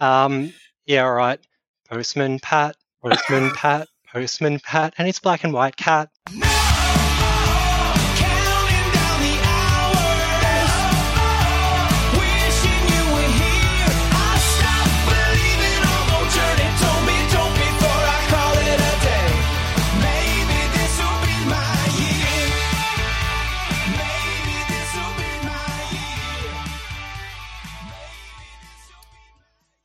Um, yeah, all right. Postman Pat, Postman Pat, Postman Pat, and it's black and white cat.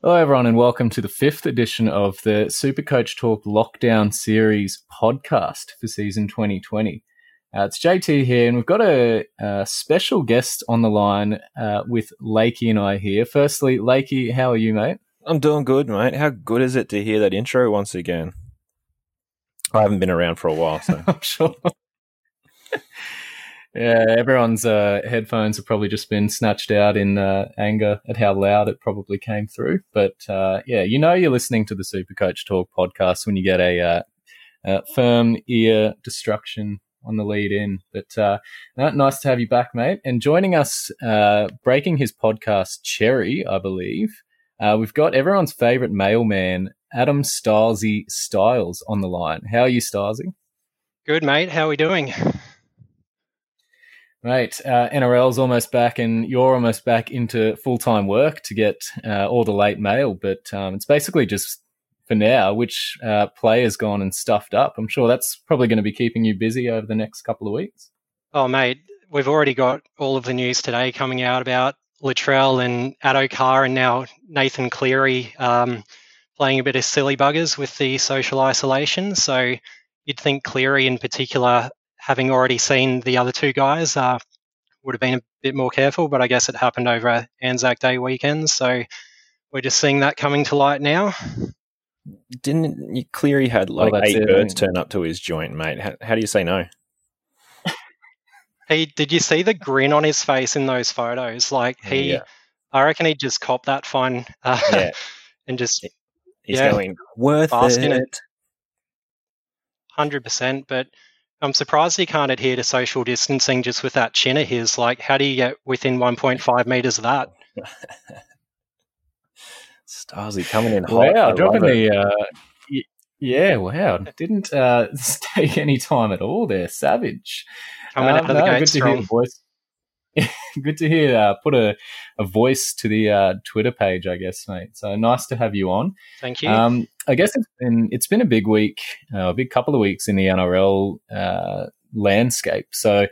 Hello, everyone, and welcome to the fifth edition of the Supercoach Talk Lockdown Series podcast for season 2020. Uh, it's JT here, and we've got a, a special guest on the line uh, with Lakey and I here. Firstly, Lakey, how are you, mate? I'm doing good, mate. How good is it to hear that intro once again? I haven't been around for a while, so I'm sure. Yeah, everyone's uh, headphones have probably just been snatched out in uh, anger at how loud it probably came through. But uh, yeah, you know you're listening to the Supercoach Talk podcast when you get a, uh, a firm ear destruction on the lead in. But uh, nice to have you back, mate. And joining us, uh, breaking his podcast, Cherry, I believe. We've got everyone's favorite mailman, Adam Stylesy Styles, on the line. How are you, Stylesy? Good, mate. How are we doing? Right, uh, NRL's almost back, and you're almost back into full time work to get uh, all the late mail. But um, it's basically just for now which uh, player's gone and stuffed up. I'm sure that's probably going to be keeping you busy over the next couple of weeks. Oh, mate, we've already got all of the news today coming out about Latrell and Addo Carr and now Nathan Cleary um, playing a bit of silly buggers with the social isolation. So you'd think Cleary in particular, having already seen the other two guys, uh, would have been a bit more careful, but I guess it happened over Anzac Day weekend. So we're just seeing that coming to light now. didn't you, Cleary had like that's eight it, birds turn up to his joint, mate? How, how do you say no? He did you see the grin on his face in those photos? Like he, Yeah. I reckon he just copped that fine uh, Yeah. and just He's Yeah. going worth it. it. hundred percent. But I'm surprised he can't adhere to social distancing just with that chin of his. Like, how do you get within 1.5 meters of that? Starzy coming in hot. Wow, love dropping the. Uh, y- yeah, wow. Didn't uh, take any time at all there. Savage. Coming Um, out of the no, gate good to hear the voice. good to hear. Uh, put a, a voice to the uh, Twitter page, I guess, mate. So nice to have you on. Thank you. Um, I guess it's been it's been a big week, uh, a big couple of weeks in the NRL uh, landscape. So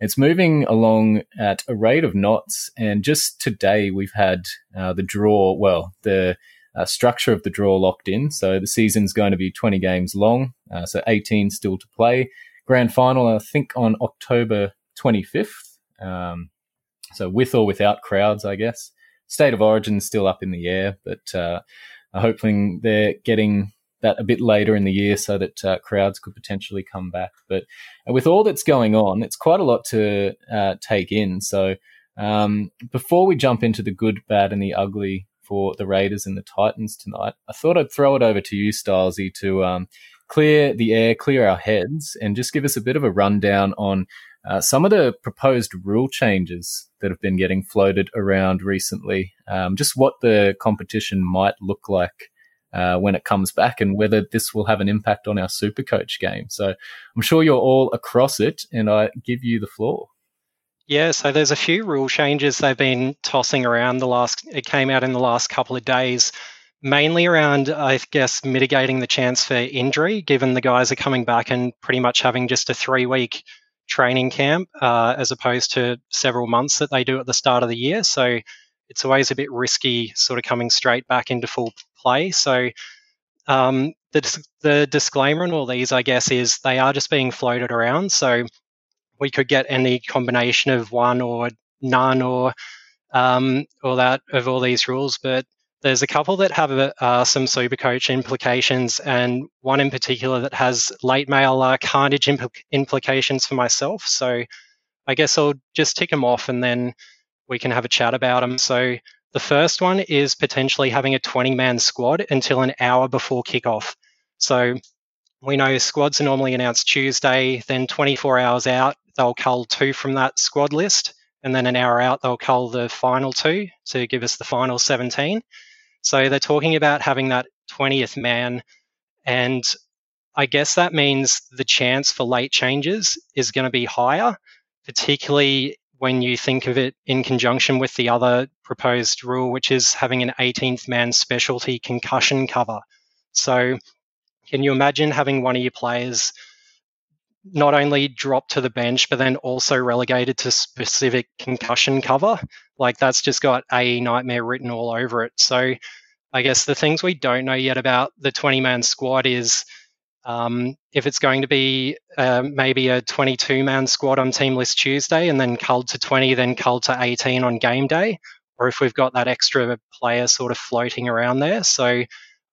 it's moving along at a rate of knots. And just today, we've had uh, the draw. Well, the uh, structure of the draw locked in. So the season's going to be 20 games long. Uh, so 18 still to play. Grand final, I think, on October 25th. Um, so with or without crowds, I guess. State of origin is still up in the air, but uh, I'm hoping they're getting that a bit later in the year so that uh, crowds could potentially come back. But with all that's going on, it's quite a lot to uh, take in. So um, before we jump into the good, bad, and the ugly for the Raiders and the Titans tonight, I thought I'd throw it over to you, Stylesy, to um, clear the air, clear our heads, and just give us a bit of a rundown on uh, some of the proposed rule changes that have been getting floated around recently. Um, just what the competition might look like uh, when it comes back, and whether this will have an impact on our Super Coach game. So I'm sure you're all across it, and I give you the floor. Yeah, so there's a few rule changes they've been tossing around the last it came out in the last couple of days, mainly around I guess mitigating the chance for injury given the guys are coming back and pretty much having just a 3 week training camp uh, as opposed to several months that they do at the start of the year. So it's always a bit risky sort of coming straight back into full play. So um, the, the disclaimer on all these, I guess, is they are just being floated around. So we could get any combination of one or none or um, all that of all these rules, but there's a couple that have uh, some super coach implications, and one in particular that has late mail uh, carnage impl- implications for myself. So I guess I'll just tick them off and then we can have a chat about them. So the first one is potentially having a 20 man squad until an hour before kickoff. So we know squads are normally announced Tuesday, then 24 hours out, they'll cull two from that squad list. And then an hour out, they'll cull the final two to give us the final 17. So they're talking about having that 20th man. And I guess that means the chance for late changes is going to be higher, particularly when you think of it in conjunction with the other proposed rule, which is having an 18th man specialty concussion cover. So can you imagine having one of your players not only drop to the bench, but then also relegated to specific concussion cover? Like that's just got a nightmare written all over it. So I guess the things we don't know yet about the 20 man squad is um, if it's going to be uh, maybe a 22 man squad on Team List Tuesday and then culled to 20, then culled to 18 on game day, or if we've got that extra player sort of floating around there. So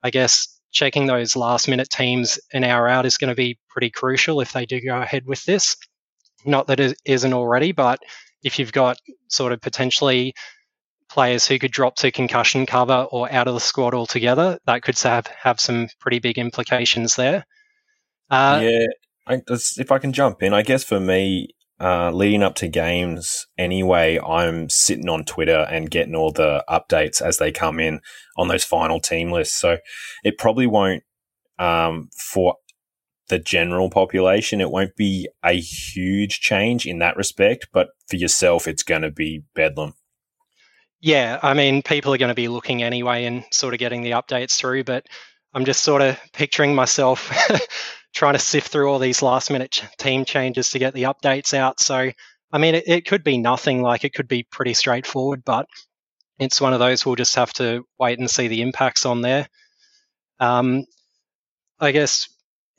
I guess checking those last minute teams an hour out is going to be pretty crucial if they do go ahead with this. Not that it isn't already, but if you've got sort of potentially players who could drop to concussion cover or out of the squad altogether, that could have, have some pretty big implications there. Uh, yeah, I, if I can jump in, I guess for me, uh, leading up to games anyway, I'm sitting on Twitter and getting all the updates as they come in on those final team lists. So it probably won't, um, for the general population, it won't be a huge change in that respect, but for yourself, it's going to be bedlam. Yeah, I mean, people are going to be looking anyway and sort of getting the updates through, but I'm just sort of picturing myself trying to sift through all these last minute team changes to get the updates out. So, I mean, it, it could be nothing, like it could be pretty straightforward, but it's one of those we'll just have to wait and see the impacts on there. Um, I guess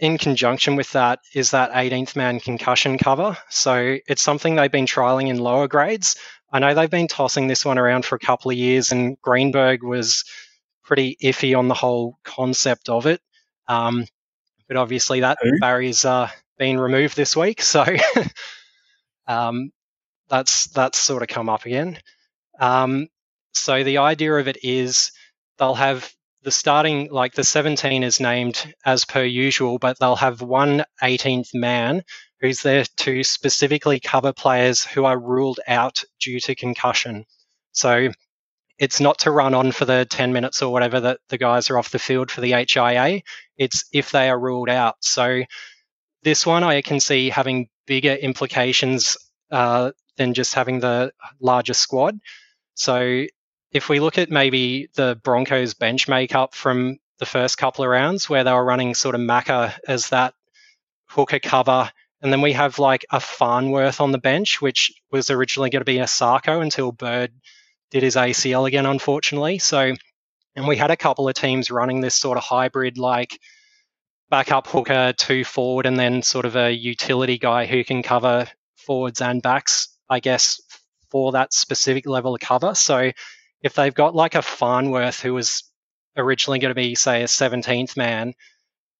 in conjunction with that is that 18th man concussion cover. So it's something they've been trialing in lower grades. I know they've been tossing this one around for a couple of years, and Greenberg was pretty iffy on the whole concept of it. Um, but obviously that Who? barrier's uh, been removed this week, so um, that's that's sort of come up again. Um, so the idea of it is they'll have the starting like the 17 is named as per usual, but they'll have one 18th man who's there to specifically cover players who are ruled out due to concussion. So it's not to run on for the 10 minutes or whatever that the guys are off the field for the HIA. It's if they are ruled out. So this one I can see having bigger implications uh, than just having the larger squad. So if we look at maybe the Broncos bench makeup from the first couple of rounds where they were running sort of Macca as that hooker cover, and then we have like a Farnworth on the bench, which was originally going to be a Sarko until Bird did his ACL again, unfortunately. So, and we had a couple of teams running this sort of hybrid, like backup hooker, two forward, and then sort of a utility guy who can cover forwards and backs, I guess, for that specific level of cover. So, if they've got like a Farnworth who was originally going to be, say, a 17th man,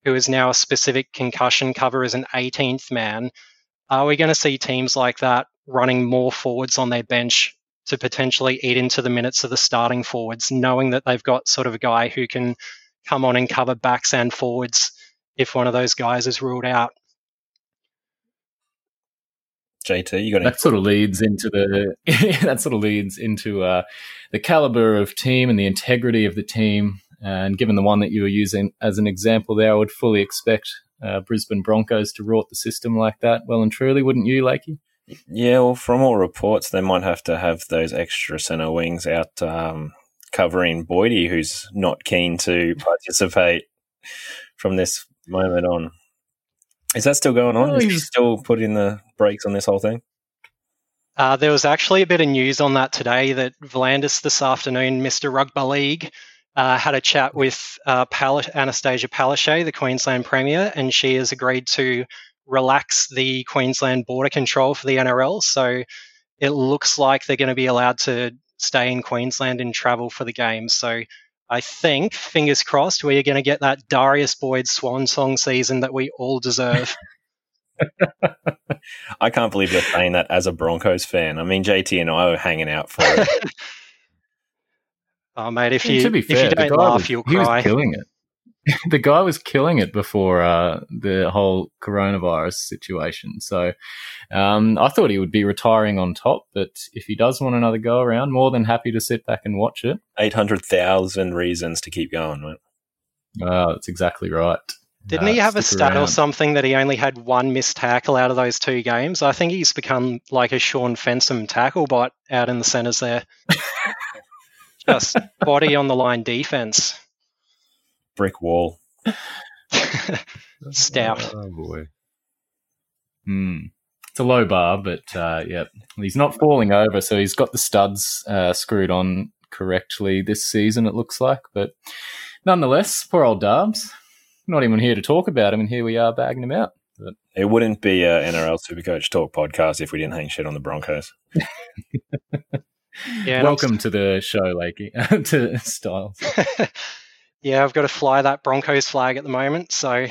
who is now a specific concussion cover as an 18th man, are we going to see teams like that running more forwards on their bench to potentially eat into the minutes of the starting forwards, knowing that they've got sort of a guy who can come on and cover backs and forwards if one of those guys is ruled out. JT, you got it. that sort of leads into the that sort of leads into uh, the caliber of team and the integrity of the team. And given the one that you were using as an example there, I would fully expect uh, Brisbane Broncos to rort the system like that. Well and truly, wouldn't you, Lakey? Yeah, well, from all reports, they might have to have those extra centre wings out um, covering Boydie, who's not keen to participate from this moment on. Is that still going on? Is he still putting the brakes on this whole thing? Uh, there was actually a bit of news on that today that V'landys this afternoon, Mr. Rugby League, uh, had a chat with uh, Pal- Anastasia Palaszczuk, the Queensland Premier, and she has agreed to relax the Queensland border control for the NRL. So it looks like they're going to be allowed to stay in Queensland and travel for the game. So I think, fingers crossed, we are going to get that Darius Boyd swan song season that we all deserve. I can't believe you're saying that as a Broncos fan. I mean, JT and I were hanging out for it. oh, mate, if you, to be if you don't laugh, was, you'll he was killing it. the guy was killing it before uh, the whole coronavirus situation. So um, I thought he would be retiring on top, but if he does want another go around, more than happy to sit back and watch it. 800,000 reasons to keep going, mate. Uh, that's exactly right. Didn't Uh, he have a stick stat or something that he only had one missed tackle out of those two games? I think he's become like a Shaun Fensom tackle bot out in the centres there. Just body on the line defense. Brick wall. Stout. Oh boy. Hmm. It's a low bar, but uh, yeah, he's not falling over. So he's got the studs uh, screwed on correctly this season. It looks like, but nonetheless, poor old Darbs. Not even here to talk about him, and here we are bagging him out. It wouldn't be a NRL Supercoach Talk podcast if we didn't hang shit on the Broncos. Yeah, and I'm Welcome to the show, Lakey. to Styles. Yeah, I've got to fly that Broncos flag at the moment, so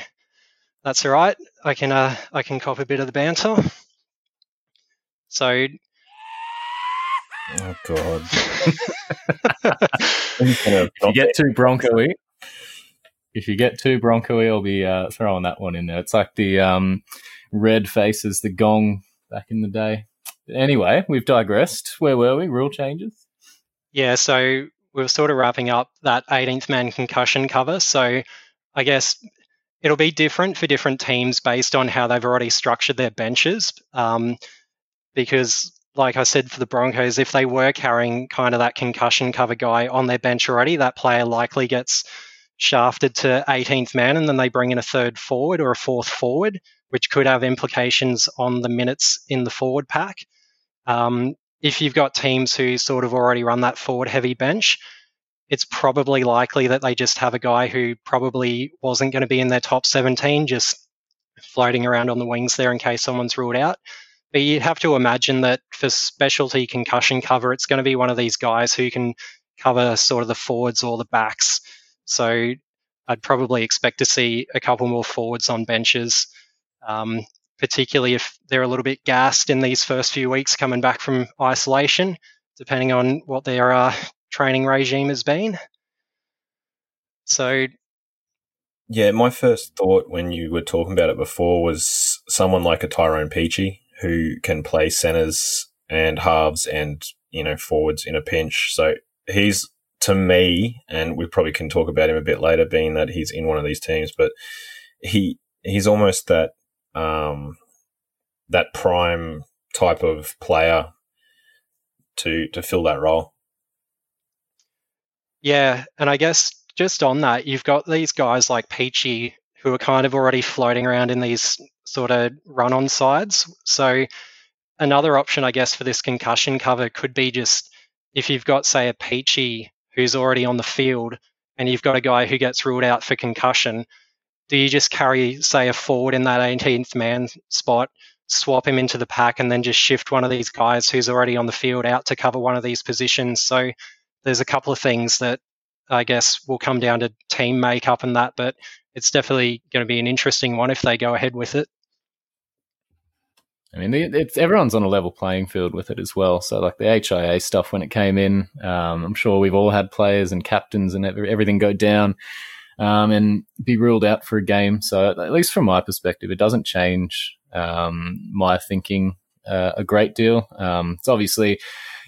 that's all right. I can uh, I can cop a bit of the banter. So Oh, God. If you get too Bronco-y, if you get too Bronco-y, I'll be uh, throwing that one in there. It's like the um, red faces, the gong back in the day. Anyway, we've digressed. Where were we? Rule changes. yeah, so we were sort of wrapping up that 18th man concussion cover. So I guess it'll be different for different teams based on how they've already structured their benches. Um, because, like I said, for the Broncos, if they were carrying kind of that concussion cover guy on their bench already, that player likely gets shafted to 18th man and then they bring in a third forward or a fourth forward, which could have implications on the minutes in the forward pack. Um, if you've got teams who sort of already run that forward heavy bench, it's probably likely that they just have a guy who probably wasn't going to be in their top 17, just floating around on the wings there in case someone's ruled out. But you'd have to imagine that for specialty concussion cover, it's going to be one of these guys who can cover sort of the forwards or the backs. So I'd probably expect to see a couple more forwards on benches, um, particularly if they're a little bit gassed in these first few weeks coming back from isolation, depending on what their uh, training regime has been. So Yeah, my first thought when you were talking about it before was someone like a Tyrone Peachey who can play centers and halves and you know forwards in a pinch. So he's to me, and we probably can talk about him a bit later, being that he's in one of these teams, but he he's almost that um, that prime type of player to to fill that role. Yeah, and I guess just on that, you've got these guys like Peachey who are kind of already floating around in these sort of run on sides. So another option, I guess, for this concussion cover could be just if you've got, say, a Peachey who's already on the field and you've got a guy who gets ruled out for concussion, do you just carry, say, a forward in that 18th man spot, swap him into the pack, and then just shift one of these guys who's already on the field out to cover one of these positions? So there's a couple of things that I guess will come down to team makeup and that, but it's definitely going to be an interesting one if they go ahead with it. I mean, it's everyone's on a level playing field with it as well. So, like the HIA stuff when it came in, um, I'm sure we've all had players and captains and everything go down um, and be ruled out for a game. So, at least from my perspective, it doesn't change um, my thinking uh, a great deal. Um, it's obviously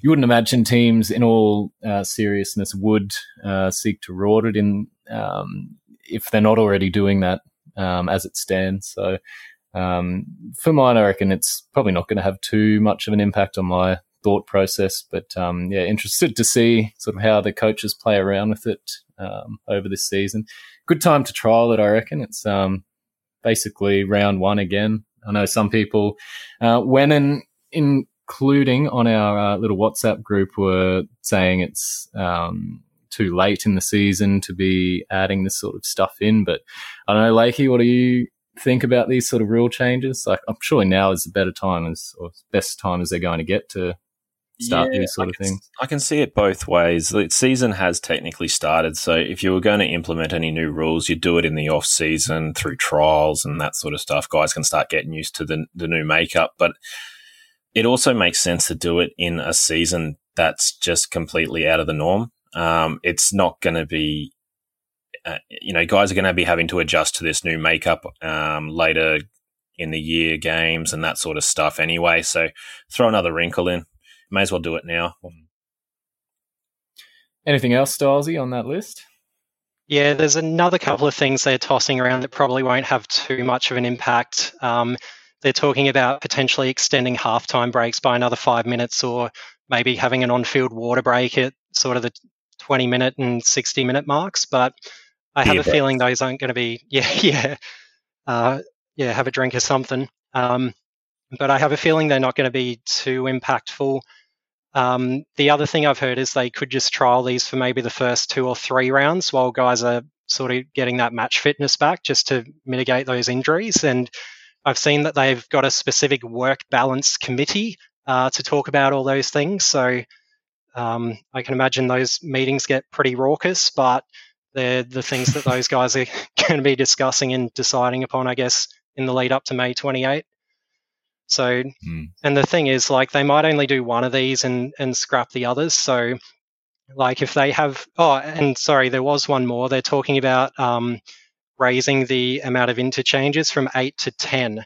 you wouldn't imagine teams, in all uh, seriousness, would uh, seek to reward it in um, if they're not already doing that um, as it stands. So. Um, for mine, I reckon it's probably not going to have too much of an impact on my thought process. But um, yeah, interested to see sort of how the coaches play around with it um, over this season. Good time to trial it, I reckon. It's um, basically round one again. I know some people, uh, when in, including on our uh, little WhatsApp group, were saying it's um, too late in the season to be adding this sort of stuff in. But I don't know, Lakey, what do you think about these sort of rule changes? Like, I'm sure now is the better time as or best time as they're going to get to start Yeah, these sort I of can- things. I can see it both ways. The season has technically started, so if you were going to implement any new rules, you'd do it in the off season through trials and that sort of stuff. Guys can start getting used to the the new makeup, but it also makes sense to do it in a season that's just completely out of the norm. Um, it's not going to be, uh, you know, guys are going to be having to adjust to this new makeup um, later in the year games and that sort of stuff anyway. So throw another wrinkle in. May as well do it now. Anything else, Stylesy, on that list? Yeah, there's another couple of things they're tossing around that probably won't have too much of an impact. Um, they're talking about potentially extending halftime breaks by another five minutes or maybe having an on field water break at sort of the 20 minute and 60 minute marks. But I have Beer a feeling those aren't going to be, yeah, yeah, uh, yeah, have a drink or something. Um, but I have a feeling they're not going to be too impactful. Um, the other thing I've heard is they could just trial these for maybe the first two or three rounds while guys are sort of getting that match fitness back just to mitigate those injuries. And I've seen that they've got a specific work balance committee uh, to talk about all those things. So um, I can imagine those meetings get pretty raucous, but they're the things that those guys are going to be discussing and deciding upon, I guess, in the lead up to May 28. So, Hmm. and the thing is, like, they might only do one of these and and scrap the others. So, like, if they have, oh, and sorry, there was one more. They're talking about um, raising the amount of interchanges from eight to ten.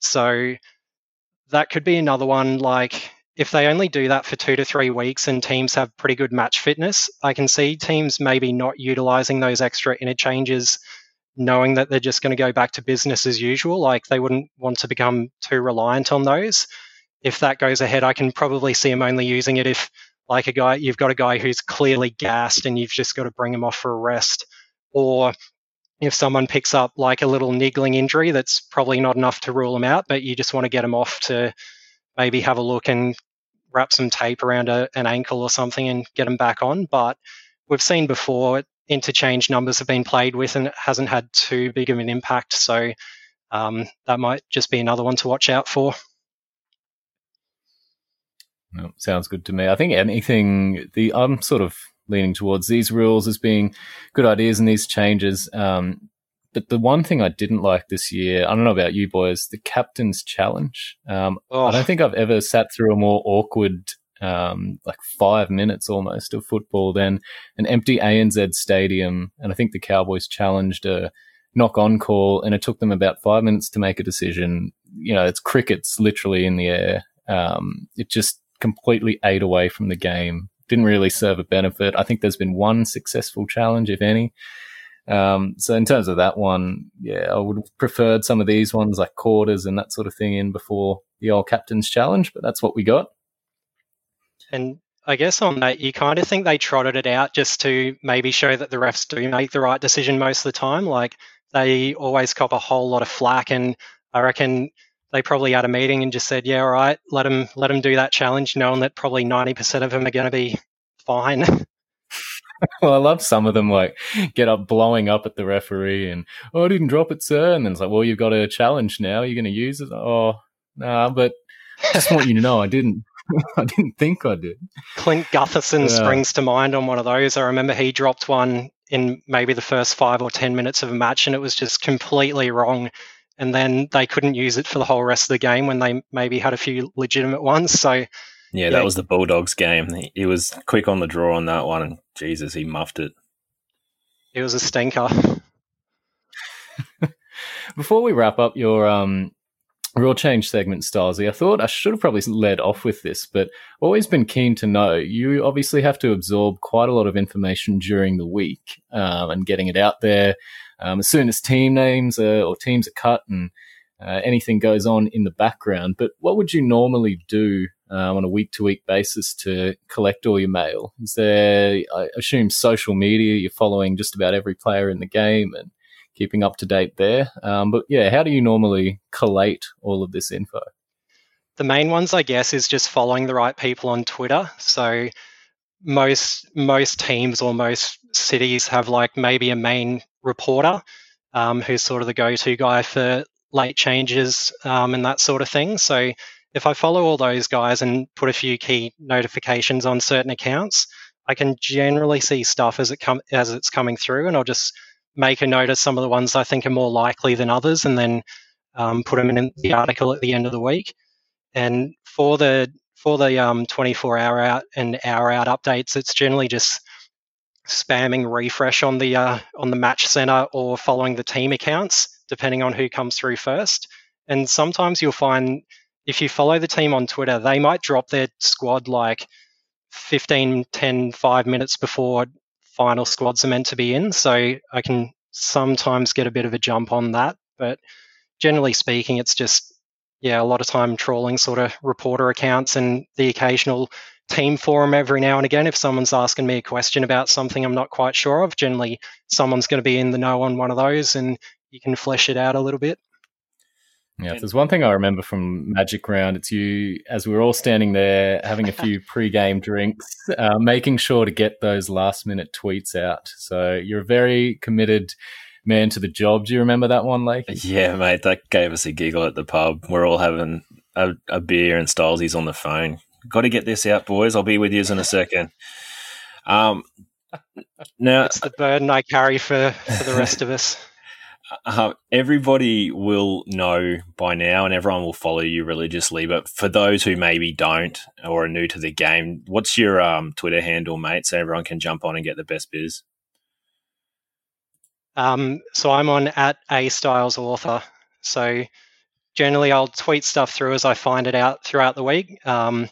So that could be another one. Like, if they only do that for two to three weeks and teams have pretty good match fitness, I can see teams maybe not utilizing those extra interchanges knowing that they're just going to go back to business as usual. Like they wouldn't want to become too reliant on those. If that goes ahead, I can probably see them only using it if, like a guy, you've got a guy who's clearly gassed and you've just got to bring him off for a rest, or if someone picks up like a little niggling injury that's probably not enough to rule them out, but you just want to get them off to maybe have a look and wrap some tape around a, an ankle or something and get them back on. But we've seen before interchange numbers have been played with and it hasn't had too big of an impact. So um, that might just be another one to watch out for. No, sounds good to me. I think anything the I'm sort of leaning towards these rules as being good ideas and these changes. Um, but the one thing I didn't like this year, I don't know about you boys, the captain's challenge. Um, I Oh, don't think I've ever sat through a more awkward, um, like five minutes almost of football than an empty ANZ stadium. And I think the Cowboys challenged a knock on call and it took them about five minutes to make a decision. You know, it's crickets literally in the air. Um, it just completely ate away from the game. Didn't really serve a benefit. I think there's been one successful challenge, if any. Um, so in terms of that one, yeah, I would have preferred some of these ones like quarters and that sort of thing in before the old captain's challenge, but that's what we got. And I guess on that, you kind of think they trotted it out just to maybe show that the refs do make the right decision most of the time. Like they always cop a whole lot of flack, and I reckon they probably had a meeting and just said, "Yeah, all right, let them let them do that challenge," knowing that probably ninety percent of them are going to be fine. Well, I love some of them like get up blowing up at the referee and oh, I didn't drop it, sir. And then it's like, well, you've got a challenge now. You're going to use it. Oh, nah, but I just want you to know I didn't. I didn't think I did. Clint Gutherson Yeah. springs to mind on one of those. I remember he dropped one in maybe the first five or 10 minutes of a match and it was just completely wrong. And then they couldn't use it for the whole rest of the game when they maybe had a few legitimate ones. So, Yeah, Yeah. that was the Bulldogs game. He, he was quick on the draw on that one, and Jesus, he muffed it. it was a stinker. Before we wrap up your um, rule change segment, Starzy, I thought I should have probably led off with this, but always been keen to know. You obviously have to absorb quite a lot of information during the week um, and getting it out there. Um, as soon as team names are, or teams are cut and uh, anything goes on in the background. But what would you normally do um, on a week to week basis to collect all your mail? Is there, I assume, social media? You're following just about every player in the game and keeping up to date there. Um, but yeah, how do you normally collate all of this info? The main ones, I guess, is just following the right people on Twitter. So, most most teams or most cities have like maybe a main reporter um, who's sort of the go-to guy for late changes um, and that sort of thing. So if I follow all those guys and put a few key notifications on certain accounts, I can generally see stuff as it come as it's coming through, and I'll just make a note of some of the ones I think are more likely than others, and then um, put them in the article at the end of the week. And for the for the um, 24 hour out and hour out updates, it's generally just spamming refresh on the uh, on the match center or following the team accounts, depending on who comes through first. And sometimes you'll find if you follow the team on Twitter, they might drop their squad like 15, 10, 5 minutes before final squads are meant to be in. So I can sometimes get a bit of a jump on that. But generally speaking, it's just, yeah, a lot of time trawling sort of reporter accounts and the occasional team forum every now and again. If someone's asking me a question about something I'm not quite sure of, generally someone's going to be in the know on one of those and you can flesh it out a little bit. Yeah, if there's one thing I remember from Magic Round, it's you as we were all standing there having a few pre-game drinks, uh, making sure to get those last-minute tweets out. So you're a very committed man to the job. Do you remember that one, Lake? Yeah, mate, that gave us a giggle at the pub. We're all having a, a beer and Stylesy's on the phone. Got to get this out, boys. I'll be with you in a second. Um, now, It's the burden I carry for, for the rest of us. Uh, everybody will know by now and everyone will follow you religiously. But for those who maybe don't or are new to the game, what's your um, Twitter handle, mate, so everyone can jump on and get the best biz? Um, so I'm on at a styles author. So generally, I'll tweet stuff through as I find it out throughout the week, um,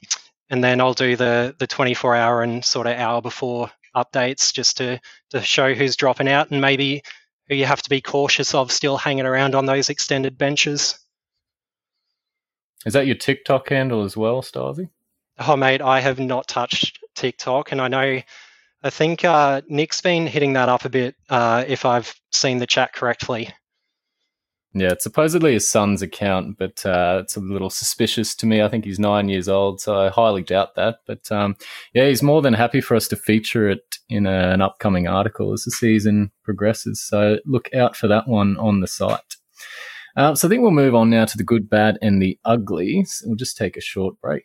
and then I'll do the the 24 hour and sort of hour before updates just to to show who's dropping out and maybe who you have to be cautious of still hanging around on those extended benches. Is that your TikTok handle as well, Stylesy? Oh, mate, I have not touched TikTok, and I know. I think uh, Nick's been hitting that up a bit, uh, if I've seen the chat correctly. Yeah, it's supposedly his son's account, but uh, it's a little suspicious to me. I think he's nine years old, so I highly doubt that. But um, yeah, he's more than happy for us to feature it in a, an upcoming article as the season progresses. So look out for that one on the site. Uh, so I think we'll move on now to the good, bad, and the ugly. So we'll just take a short break.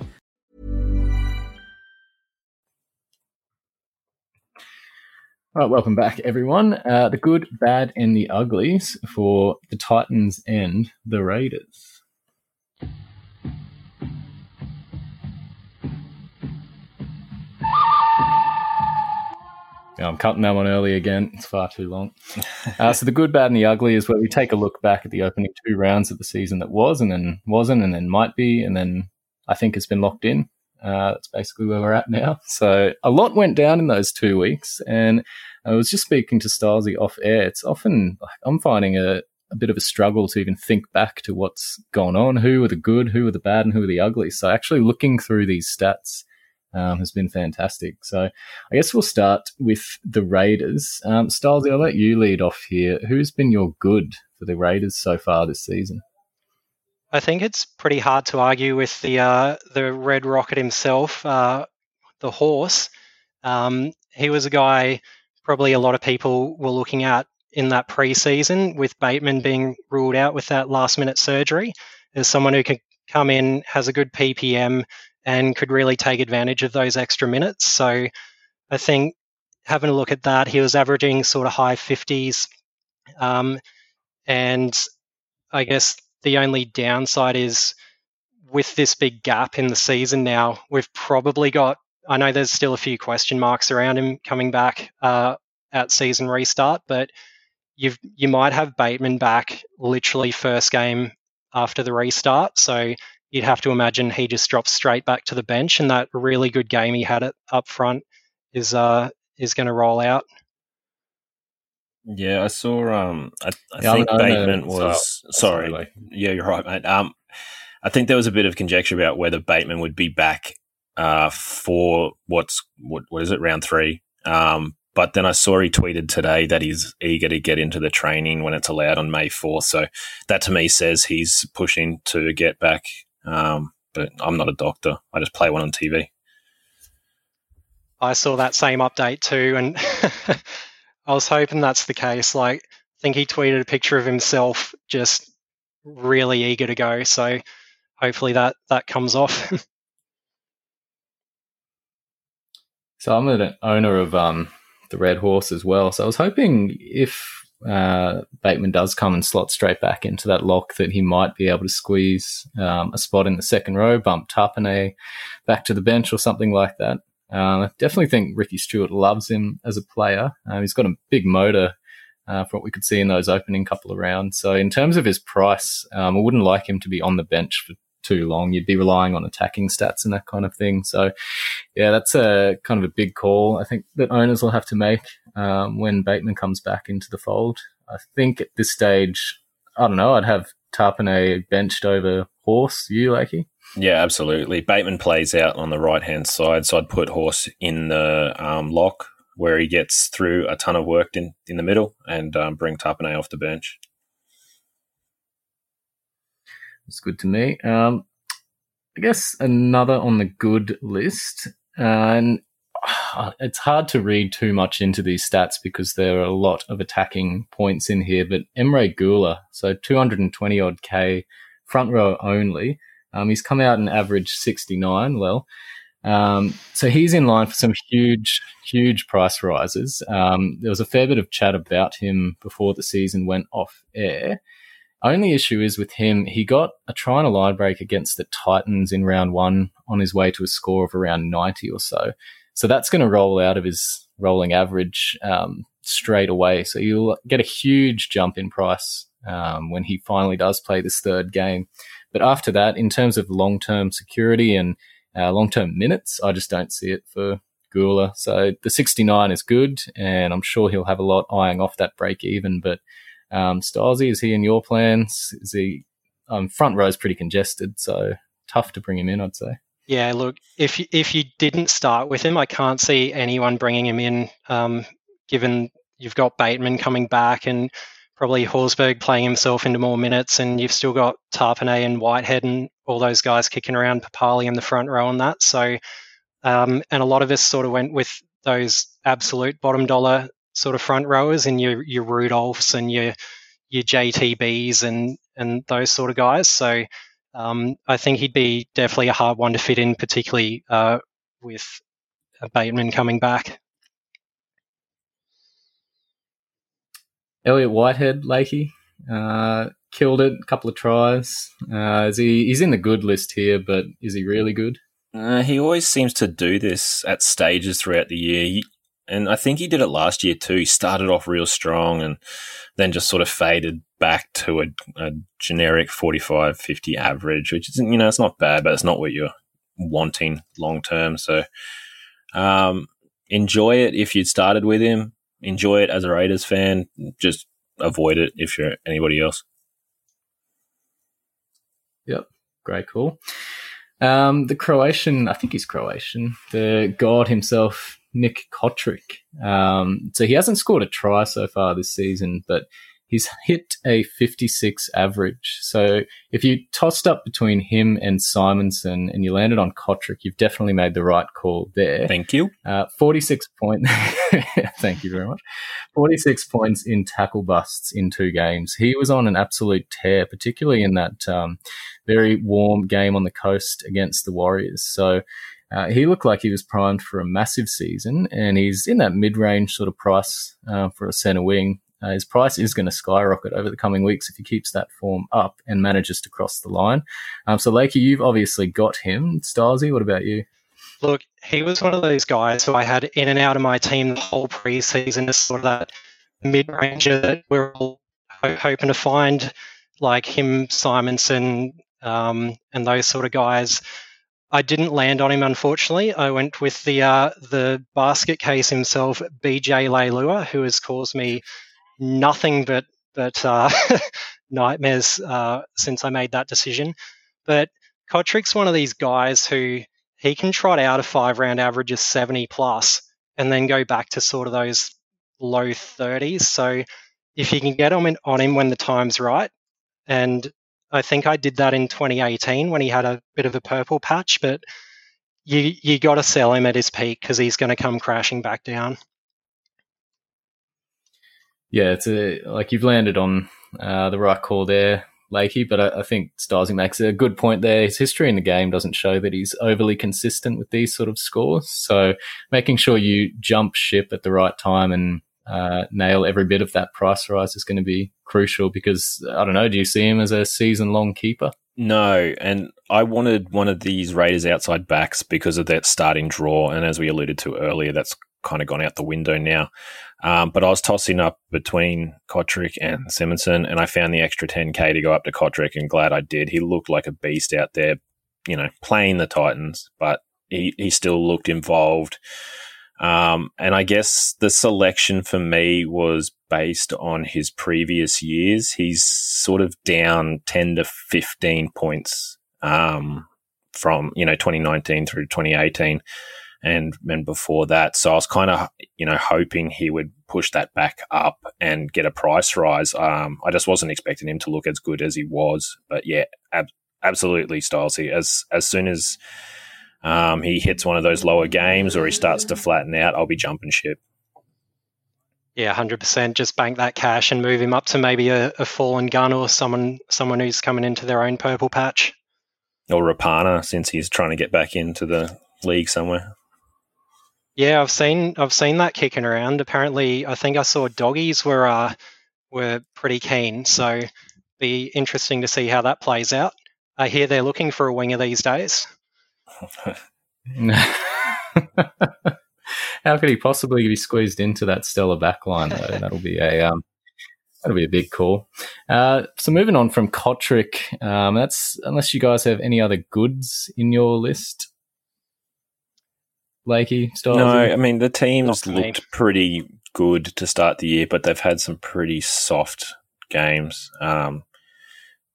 All right, welcome back, everyone. Uh, the good, bad, and the uglies for the Titans and the Raiders. Yeah, I'm cutting that one early again. It's far too long. Uh, so the good, bad, and the ugly is where we take a look back at the opening two rounds of the season that was, and then wasn't, and then might be, and then I think it's been locked in. Uh, that's basically where we're at now. So a lot went down in those two weeks, and I was just speaking to Stylesy off air. It's often like I'm finding a, a bit of a struggle to even think back to what's gone on, who were the good, who were the bad, and who were the ugly. So actually looking through these stats um, has been fantastic. So I guess we'll start with the Raiders. Um, I'll let you lead off here. Who's been your good for the Raiders so far this season? I think it's pretty hard to argue with the uh, the Red Rocket himself, uh, the horse. Um, he was a guy probably a lot of people were looking at in that preseason, with Bateman being ruled out with that last minute surgery, as someone who could come in, has a good PPM, and could really take advantage of those extra minutes. So I think having a look at that, he was averaging sort of high 50s. Um, And I guess the only downside is with this big gap in the season now, we've probably got, I know there's still a few question marks around him coming back uh, at season restart, but you've you might have Bateman back literally first game after the restart. So you'd have to imagine he just drops straight back to the bench, and that really good game he had it up front is uh is going to roll out. Yeah, I saw. Um, I, I Yeah, think I know- Bateman so- was sorry, sorry. Yeah, you're right, mate. Um, I think there was a bit of conjecture about whether Bateman would be back uh, for what's what what is it round three. Um, but then I saw he tweeted today that he's eager to get into the training when it's allowed on May fourth. So that to me says he's pushing to get back. Um, but I'm not a doctor. I just play one on TV. I saw that same update too, and I was hoping that's the case. Like, I think he tweeted a picture of himself just really eager to go. So hopefully that that comes off. So I'm an owner of um, the Red Horse as well. So I was hoping if uh, Bateman does come and slot straight back into that lock, that he might be able to squeeze um, a spot in the second row, bump Tapine back to the bench or something like that. Um, I definitely think Ricky Stuart loves him as a player. Um, he's got a big motor uh, what we could see in those opening couple of rounds. So in terms of his price, um, I wouldn't like him to be on the bench for too long. You'd be relying on attacking stats and that kind of thing. So yeah, that's a kind of a big call. I think that owners will have to make um, when Bateman comes back into the fold. I think at this stage, I don't know. I'd have Tapine benched over Horse. You, Lakey? Yeah, absolutely. Bateman plays out on the right hand side, so I'd put Horse in the um, lock where he gets through a ton of work in, in the middle and um, bring Tapine off the bench. It's good to me. Um, I guess another on the good list, and uh, it's hard to read too much into these stats because there are a lot of attacking points in here. But Emre Guler, so 220 odd K, front row only. Um, he's come out and averaged 69. Well, um, so he's in line for some huge, huge price rises. Um, there was a fair bit of chat about him before the season went off air. Only issue is with him, he got a try and a line break against the Titans in round one on his way to a score of around 90 or so. So that's going to roll out of his rolling average um, straight away. So you'll get a huge jump in price um, when he finally does play this third game. But after that, in terms of long term security and uh, long term minutes, I just don't see it for Guler. So the 69 is good, and I'm sure he'll have a lot eyeing off that break even. But um, Stylesy, is he in your plans? Is he um, front row is pretty congested, so tough to bring him in, I'd say. Yeah, look, if you, if you didn't start with him, I can't see anyone bringing him in. Um, given you've got Bateman coming back and probably Horsburgh playing himself into more minutes, and you've still got Tapine and Whitehead and all those guys kicking around Papalii in the front row on that. So, um, and a lot of us sort of went with those absolute bottom dollar sort of front rowers and your your Rudolphs and your your JTBs and and those sort of guys. So um, I think he'd be definitely a hard one to fit in, particularly uh, with Bateman coming back. Elliott Whitehead, Lakey, uh, killed it. A couple of tries. Uh, is he? He's in the good list here, but is he really good? Uh, he always seems to do this at stages throughout the year. He, and I think he did it last year too. He started off real strong and then just sort of faded back to a, a generic 45 50 average, which is, you know, it's not bad, but it's not what you're wanting long term. So um, enjoy it if you'd started with him. Enjoy it as a Raiders fan. Just avoid it if you're anybody else. Yep, great call. Um, the Croatian, I think he's Croatian, the god himself, Nick Cotric. Um, so he hasn't scored a try so far this season, but he's hit a 56 average. So if you tossed up between him and Simonson and you landed on Cotric, you've definitely made the right call there. Thank you. Uh, 46 points. Thank you very much. 46 points in tackle busts in two games. He was on an absolute tear, particularly in that um, very warm game on the coast against the Warriors. So uh, he looked like he was primed for a massive season, and he's in that mid range sort of price uh, for a centre wing. Uh, his price is going to skyrocket over the coming weeks if he keeps that form up and manages to cross the line. Um, so, Lakey, you've obviously got him. Starzy, what about you? Look, he was one of those guys who I had in and out of my team the whole preseason as sort of that mid ranger that we're all hoping to find, like him, Simonson, um, and those sort of guys. I didn't land on him, unfortunately. I went with the uh, the basket case himself, BJ Leilua, who has caused me nothing but but uh, nightmares uh, since I made that decision. But Cotric's one of these guys who he can trot out a five round average of 70 plus and then go back to sort of those low 30s. So if you can get on, on him when the time's right, and I think I did that in 2018 when he had a bit of a purple patch, but you you got to sell him at his peak because he's going to come crashing back down. Yeah, it's a like you've landed on uh, the right call there, Lakey. But I, I think Starzy makes a good point there. His history in the game doesn't show that he's overly consistent with these sort of scores. So making sure you jump ship at the right time and uh, nail every bit of that price rise is going to be crucial. Because I don't know, do you see him as a season long keeper? No, and I wanted one of these Raiders outside backs because of that starting draw, and as we alluded to earlier, that's kind of gone out the window now. Um, but I was tossing up between Cotric and Simonsson, and I found the extra 10k to go up to Cotric, and glad I did. He looked like a beast out there, you know, playing the Titans, but he, he still looked involved. Um, and I guess the selection for me was based on his previous years. He's sort of down 10 to 15 points um, from, you know, 2019 through 2018 and and before that. So I was kind of you know hoping he would push that back up and get a price rise. Um, I just wasn't expecting him to look as good as he was, but yeah, ab- absolutely, Stylesy. As as soon as um, he hits one of those lower games or he starts to flatten out, I'll be jumping ship. Yeah, hundred percent. Just bank that cash and move him up to maybe a, a fallen gun or someone someone who's coming into their own purple patch. Or Rapana, since he's trying to get back into the league somewhere. Yeah, I've seen I've seen that kicking around. Apparently, I think I saw doggies were uh, were pretty keen. So, be interesting to see how that plays out. I hear they're looking for a winger these days. How could he possibly be squeezed into that stellar backline? Though that'll be a um, that'll be a big call. Uh, so moving on from Cotric, um, that's unless you guys have any other goods in your list. Lakey, Styles? No, I mean the teams Not for me. looked pretty good to start the year, but they've had some pretty soft games. Um,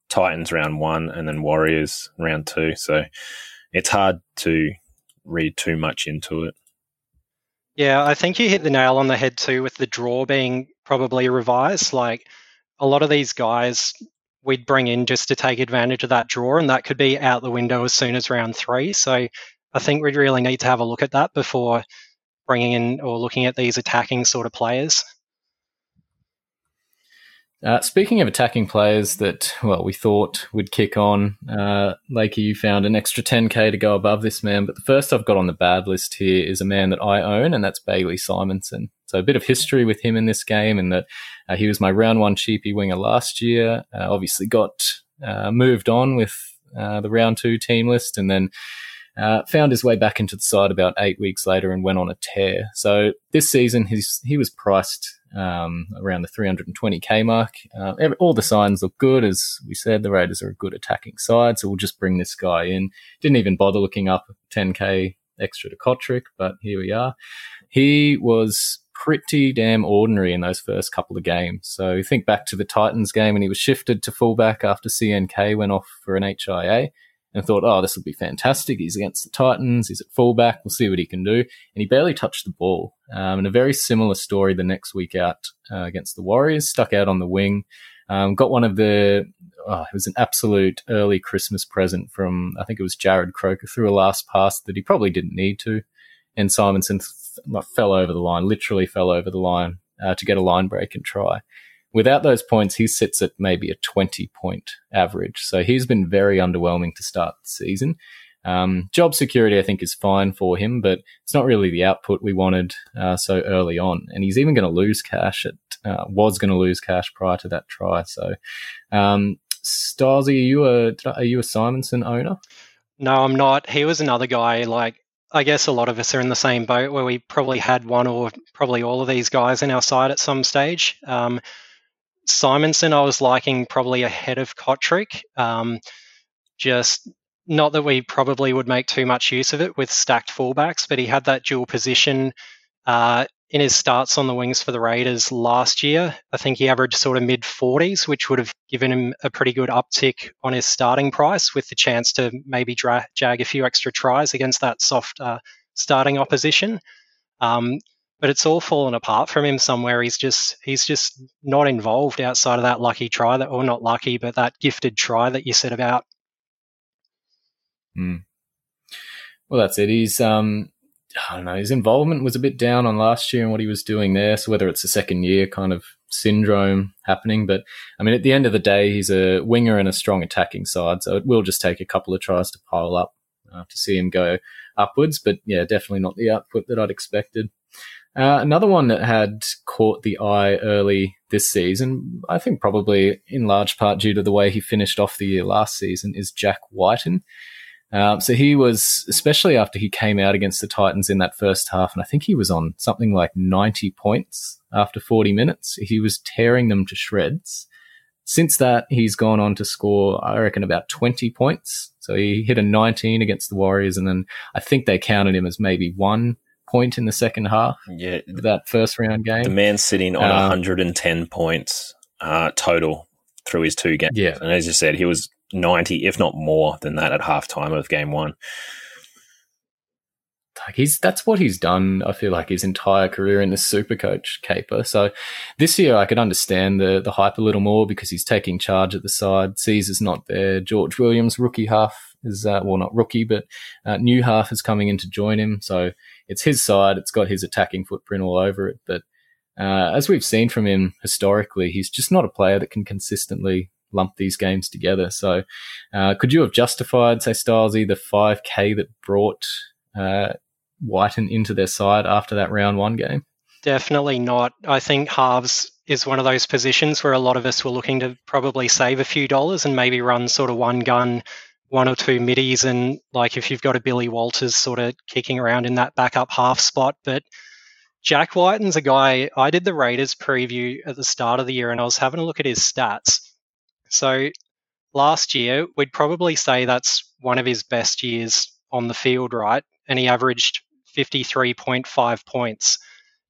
Titans round one, and then Warriors round two. So it's hard to read too much into it. Yeah, I think you hit the nail on the head too with the draw being probably revised. Like a lot of these guys we'd bring in just to take advantage of that draw, and that could be out the window as soon as round three. So I think we'd really need to have a look at that before bringing in or looking at these attacking sort of players. Uh, speaking of attacking players that, well, we thought would kick on, uh, Lakey, you found an extra 10k to go above this man. But the first I've got on the bad list here is a man that I own, and that's Bailey Simonsson. So a bit of history with him in this game, in that uh, he was my round one cheapie winger last year. Uh, obviously got uh, moved on with uh, the round two team list, and then uh, found his way back into the side about eight weeks later and went on a tear. So this season, he's he was priced um, around the 320k mark. Uh, every, all the signs look good, as we said. The Raiders are a good attacking side, so we'll just bring this guy in. Didn't even bother looking up 10k extra to Cotric, but here we are. He was pretty damn ordinary in those first couple of games. So think back to the Titans game, and he was shifted to fullback after CNK went off for an HIA and thought, oh, this will be fantastic. He's against the Titans. He's at fullback. We'll see what he can do. And he barely touched the ball. Um, and a very similar story the next week out uh, against the Warriors. Stuck out on the wing. Um, got one of the, oh, it was an absolute early Christmas present from, I think it was Jarrod Croker, threw a last pass that he probably didn't need to. And Simonsson th- fell over the line, literally fell over the line uh, to get a line break and try without those points, he sits at maybe a 20 point average. So he's been very underwhelming to start the season. Um, job security, I think, is fine for him, but it's not really the output we wanted uh, so early on. And he's even going to lose cash at uh, was going to lose cash prior to that try. So, um, Stasi, are you a are you a Simonsson owner? No, I'm not. He was another guy. Like I guess a lot of us are in the same boat where we probably had one or probably all of these guys in our side at some stage. Um, Simonsson, I was liking probably ahead of Cotric. Um, just not that we probably would make too much use of it with stacked fullbacks, but he had that dual position uh, in his starts on the wings for the Raiders last year. I think he averaged sort of mid 40s, which would have given him a pretty good uptick on his starting price with the chance to maybe dra- jag a few extra tries against that soft uh, starting opposition. Um, but it's all fallen apart from him somewhere. He's just he's just not involved outside of that lucky try that, or not lucky, but that gifted try that you said about. Mm. Well, that's it. He's um, I don't know. His involvement was a bit down on last year and what he was doing there. So whether it's a second year kind of syndrome happening, but I mean, at the end of the day, he's a winger and a strong attacking side. So it will just take a couple of tries to pile up uh, to see him go upwards. But yeah, definitely not the output that I'd expected. Uh, another one that had caught the eye early this season, I think probably in large part due to the way he finished off the year last season, is Jack Wighton. Um, so he was, especially after he came out against the Titans in that first half, and I think he was on something like 90 points after 40 minutes. He was tearing them to shreds. Since that, he's gone on to score, I reckon, about 20 points. So he hit a 19 against the Warriors, and then I think they counted him as maybe one point in the second half. Yeah, that first round game. The man's sitting on Um, 110 points uh, total through his two games. Yeah. And as you said, he was 90, if not more than that, at halftime of game one. like he's that's what he's done. I feel like his entire career in the super coach caper. So this year I could understand the the hype a little more because he's taking charge at the side. Sezer's not there. George Williams, rookie half, is uh, well not rookie, but uh, new half is coming in to join him. So it's his side. It's got his attacking footprint all over it. But uh, as we've seen from him historically, he's just not a player that can consistently lump these games together. So uh, could you have justified, say, Stylesy, the 5K that brought uh, Wighton into their side after that round one game? Definitely not. I think halves is one of those positions where a lot of us were looking to probably save a few dollars and maybe run sort of one gun, one or two middies, and like if you've got a Billy Walters sort of kicking around in that backup half spot. But Jack Wighton's a guy, I did the Raiders preview at the start of the year and I was having a look at his stats. So last year, we'd probably say that's one of his best years on the field, right? And he averaged 53.5 points.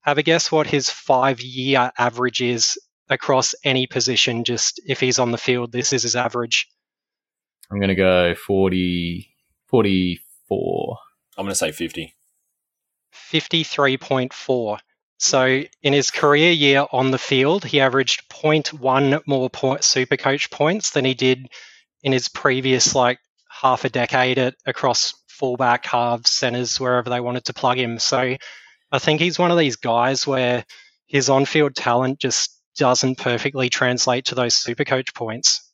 Have a guess what his five year average is across any position, just if he's on the field, this is his average. I'm going to go 40, 44. I'm going to say 50. 53.4. So in his career year on the field, he averaged 0.1 more point, super coach points than he did in his previous like half a decade at, across fullback, halves, centers, wherever they wanted to plug him. So I think he's one of these guys where his on-field talent just doesn't perfectly translate to those super coach points.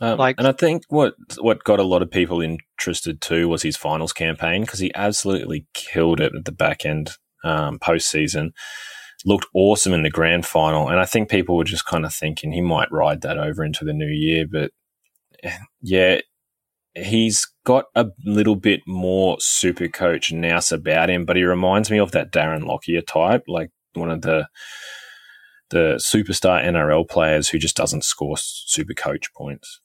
Um, Like- and I think what what got a lot of people interested too was his finals campaign because he absolutely killed it at the back end um, postseason. Looked awesome in the grand final, and I think people were just kind of thinking he might ride that over into the new year. But eh, yeah, he's got a little bit more super coach nous about him, but he reminds me of that Darren Lockyer type, like one of the the superstar NRL players who just doesn't score super coach points.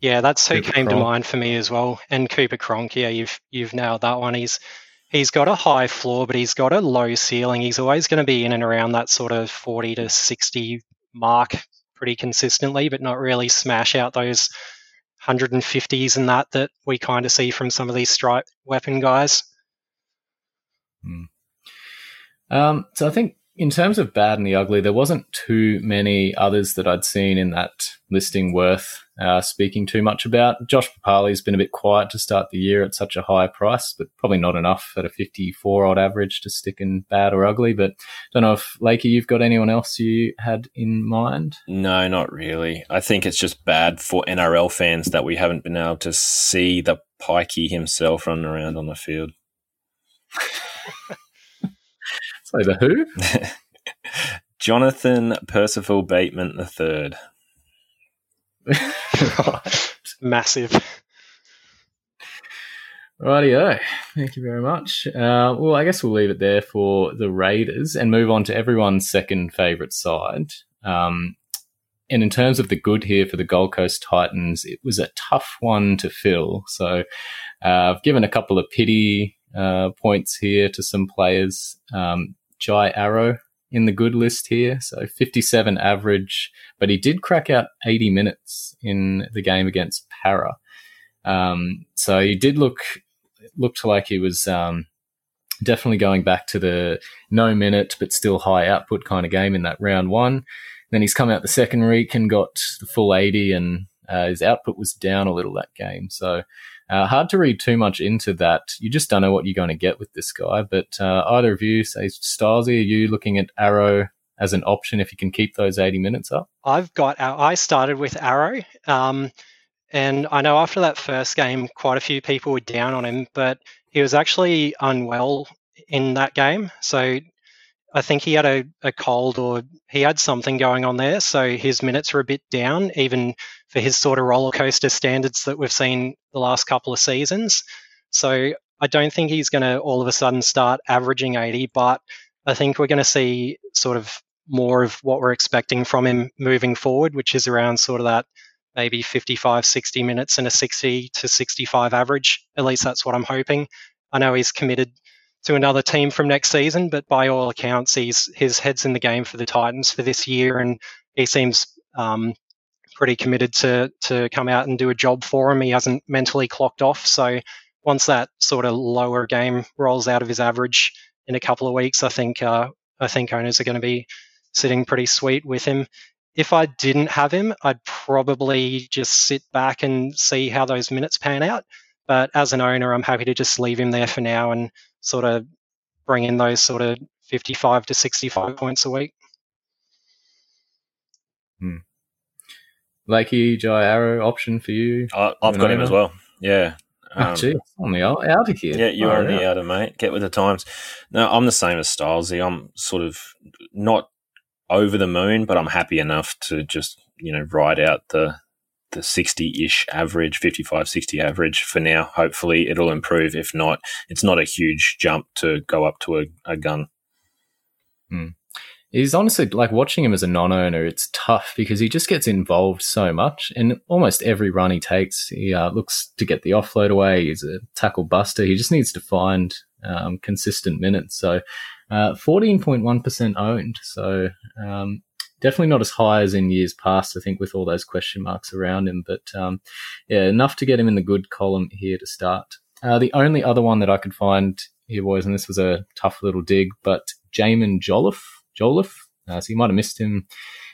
Yeah, that's who Cooper came to mind for me as well. And Cooper Cronk, yeah, you've you've nailed that one. He's he's got a high floor, but he's got a low ceiling. He's always going to be in and around that sort of forty to sixty mark pretty consistently, but not really smash out those hundred and fifties and that that we kind of see from some of these stripe weapon guys. Um, so I think in terms of bad and the ugly, there wasn't too many others that I'd seen in that listing worth uh, speaking too much about. Josh Papalii's been a bit quiet to start the year at such a high price, but probably not enough at a 54 odd average to stick in bad or ugly. But don't know if Lakey, you've got anyone else you had in mind? No, not really. I think it's just bad for NRL fans that we haven't been able to see the Pikey himself running around on the field. So the who? Jonathan Percival Bateman the third. right. Massive. Rightio. Thank you very much. Uh, well, I guess we'll leave it there for the Raiders and move on to everyone's second favourite side. Um, and in terms of the good here for the Gold Coast Titans, it was a tough one to fill. So uh, I've given a couple of pity uh, points here to some players. Um, Jai Arrow in the good list here, so 57 average, but he did crack out 80 minutes in the game against Para. Um, so he did look looked like he was um, definitely going back to the no minute but still high output kind of game in that round one. Then he's come out the second week and got the full 80, and uh, his output was down a little that game. So uh, hard to read too much into that. You just don't know what you're going to get with this guy. But uh, either of you, say Stylesy, are you looking at Arrow as an option if you can keep those 80 minutes up? I've got. I started with Arrow, um, and I know after that first game, quite a few people were down on him, but he was actually unwell in that game. So I think he had a, a cold or he had something going on there. So his minutes were a bit down, even for his sort of roller coaster standards that we've seen the last couple of seasons. So I don't think he's going to all of a sudden start averaging 80, but I think we're going to see sort of more of what we're expecting from him moving forward, which is around sort of that maybe 55, 60 minutes and a 60 to 65 average. At least that's what I'm hoping. I know he's committed to another team from next season, but by all accounts, he's his head's in the game for the Titans for this year, and he seems um, pretty committed to to come out and do a job for him. He hasn't mentally clocked off, so once that sort of lower game rolls out of his average in a couple of weeks, I think uh, I think owners are going to be sitting pretty sweet with him. If I didn't have him, I'd probably just sit back and see how those minutes pan out. But as an owner, I'm happy to just leave him there for now and sort of bring in those sort of 55 to 65 points a week. Hmm. Lakey, Jai Arrow option for you? I, I've got him as well. Yeah. Um, oh, gee, on the outer here. Yeah, you oh, are on the yeah. outer, mate. Get with the times. No, I'm the same as Stylesy. I'm sort of not over the moon, but I'm happy enough to just, you know, ride out the the 60-ish average, 55, 60 average for now. Hopefully it'll improve. If not, it's not a huge jump to go up to a, a gun. Hmm. He's honestly like watching him as a non-owner. It's tough because he just gets involved so much, and almost every run he takes, he uh, looks to get the offload away. He's a tackle buster. He just needs to find um, consistent minutes. So, uh, fourteen point one percent owned. So, um, definitely not as high as in years past. I think with all those question marks around him, but um, yeah, enough to get him in the good column here to start. Uh, the only other one that I could find here, boys, and this was a tough little dig, but Jaimin Jolliffe. Jolliffe. Uh, so you might have missed him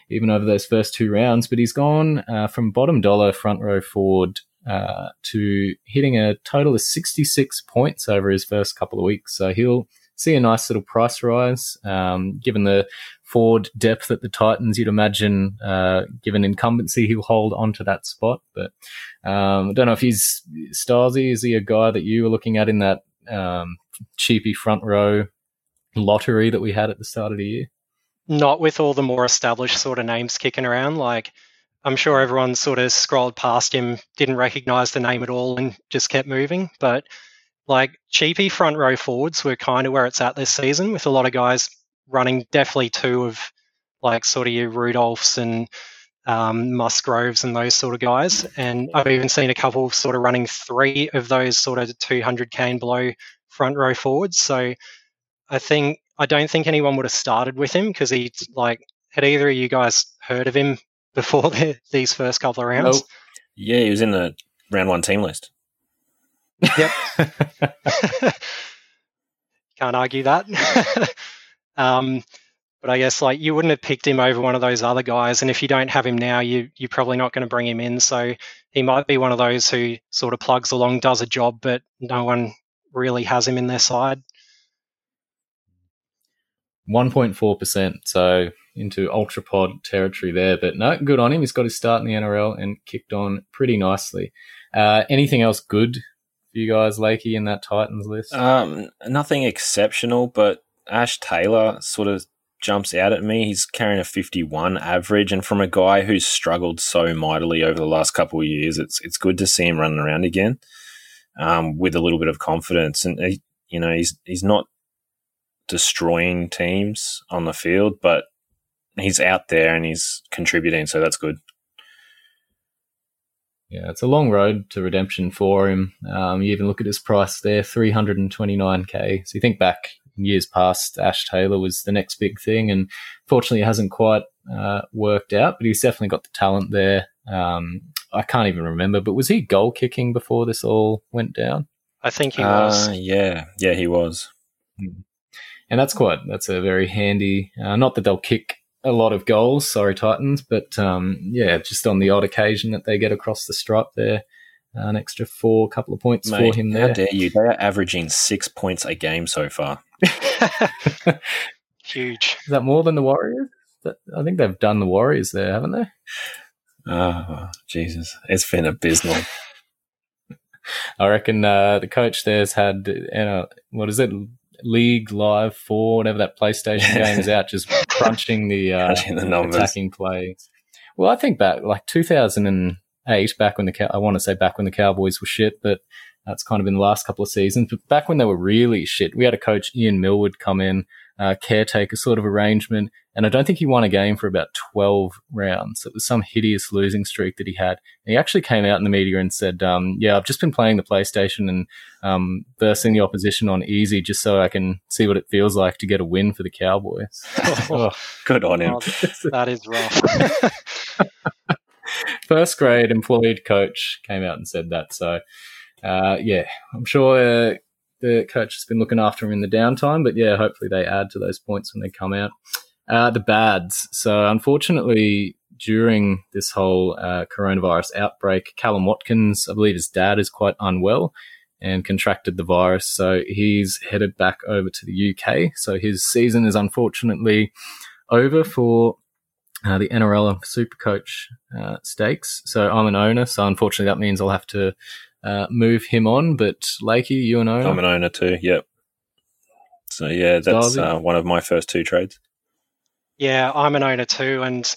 even over those first two rounds, but he's gone uh, from bottom dollar front row forward uh, to hitting a total of 66 points over his first couple of weeks. So he'll see a nice little price rise, um, given the forward depth at the Titans. You'd imagine, uh, given incumbency, he'll hold onto that spot. But um, I don't know if he's Stylesy. Is he a guy that you were looking at in that um, cheapy front row lottery that we had at the start of the year? Not with all the more established sort of names kicking around. Like, I'm sure everyone sort of scrolled past him, didn't recognize the name at all, and just kept moving. But like cheapy front row forwards were kind of where it's at this season, with a lot of guys running definitely two of like sort of your Rudolphs and um, Musgroves and those sort of guys. And I've even seen a couple sort of running three of those sort of 200k and below front row forwards. So I think I don't think anyone would have started with him because he like had either of you guys heard of him before the, these first couple of rounds? Oh, yeah, he was in the round one team list. Yep. Can't argue that. Um, but I guess like you wouldn't have picked him over one of those other guys, and if you don't have him now, you you're probably not going to bring him in. So he might be one of those who sort of plugs along, does a job, but no one really has him in their side. 1.4%. So into ultra pod territory there. But no, good on him. He's got his start in the NRL and kicked on pretty nicely. Uh, anything else good for you guys, Lakey, in that Titans list? Um, nothing exceptional, but Ash Taylor sort of jumps out at me. He's carrying a 51 average, and from a guy who's struggled so mightily over the last couple of years, it's it's good to see him running around again um, with a little bit of confidence. And he, you know, he's he's not destroying teams on the field, but he's out there and he's contributing, so that's good. Yeah, it's a long road to redemption for him. Um, you even look at his price there, 329k. So you think back years past, Ash Taylor was the next big thing, and fortunately, it hasn't quite uh, worked out. But he's definitely got the talent there. Um, I can't even remember, but was he goal kicking before this all went down? I think he was. Uh, yeah, yeah, he was. And that's quite that's a very handy. Uh, not that they'll kick a lot of goals, sorry Titans, but um, yeah, just on the odd occasion that they get across the stripe there, an extra four couple of points Mate, for him there. How dare you? They are averaging six points a game so far. Huge. Is that more than the Warriors? I think they've done the Warriors there, haven't they? Oh, Jesus. It's been abysmal. I reckon uh, the coach there's had uh, what is it, League Live Four, whatever that PlayStation game is out, just crunching the, uh, Crunching the numbers. attacking plays. Well, I think back like 2008, back when the Cow- I want to say back when the Cowboys were shit, but that's kind of been the last couple of seasons. But back when they were really shit, we had a coach Ian Millward come in, uh, caretaker sort of arrangement, and I don't think he won a game for about 12 rounds. It was some hideous losing streak that he had. And he actually came out in the media and said, um, "Yeah, I've just been playing the PlayStation and um, versing the opposition on easy just so I can see what it feels like to get a win for the Cowboys." Oh. Good on him. Oh, that is rough. first grade employed coach came out and said that. So, uh, yeah, I'm sure uh, the coach has been looking after him in the downtime, but yeah, hopefully they add to those points when they come out. Uh, the bads. So, unfortunately, during this whole uh, coronavirus outbreak, Kallum Watkins, I believe his dad is quite unwell and contracted the virus. So, he's headed back over to the UK. So, his season is unfortunately over for uh, the NRL Supercoach uh, stakes. So I'm an owner, so unfortunately that means I'll have to uh, move him on. But Lakey, you an owner? I'm an owner too. Yep. So yeah, that's uh, one of my first two trades. Yeah, I'm an owner too. And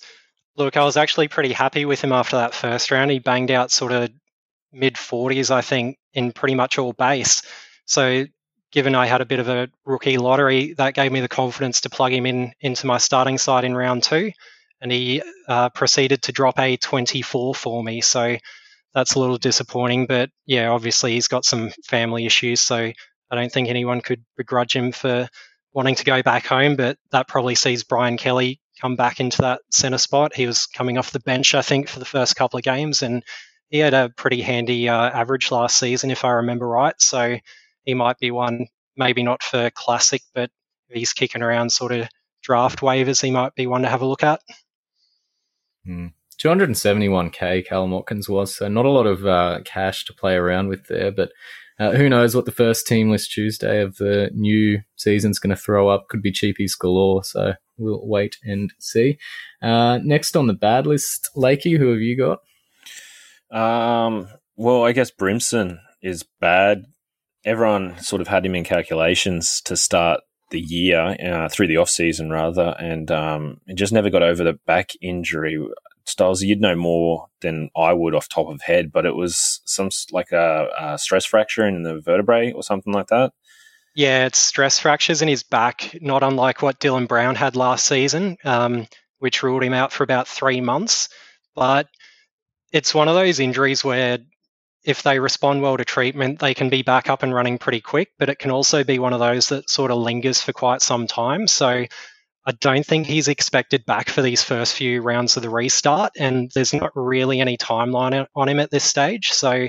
look, I was actually pretty happy with him after that first round. He banged out sort of mid 40s, I think, in pretty much all base. So, given I had a bit of a rookie lottery, that gave me the confidence to plug him in into my starting side in round two. And he uh, proceeded to drop a 24 for me. So, that's a little disappointing. But yeah, obviously, he's got some family issues. So, I don't think anyone could begrudge him for wanting to go back home, but that probably sees Brian Kelly come back into that centre spot. He was coming off the bench, I think, for the first couple of games, and he had a pretty handy uh, average last season, if I remember right. So he might be one, maybe not for classic, but he's kicking around sort of draft waivers, he might be one to have a look at. Hmm. 271k Kallum Watkins was, so not a lot of uh, cash to play around with there, but uh, who knows what the first team list Tuesday of the new season's going to throw up? Could be cheapies galore, so we'll wait and see. Uh, next on the bad list, Lakey, who have you got? Um, well, I guess Brimson is bad. Everyone sort of had him in calculations to start the year uh, through the off season rather, and um, it just never got over the back injury. Styles, you'd know more than I would off top of head, but it was some like a, a stress fracture in the vertebrae or something like that. Yeah, it's stress fractures in his back, not unlike what Dylan Brown had last season, um, which ruled him out for about three months. But it's one of those injuries where if they respond well to treatment, they can be back up and running pretty quick, but it can also be one of those that sort of lingers for quite some time. So I don't think he's expected back for these first few rounds of the restart, and there's not really any timeline on him at this stage. So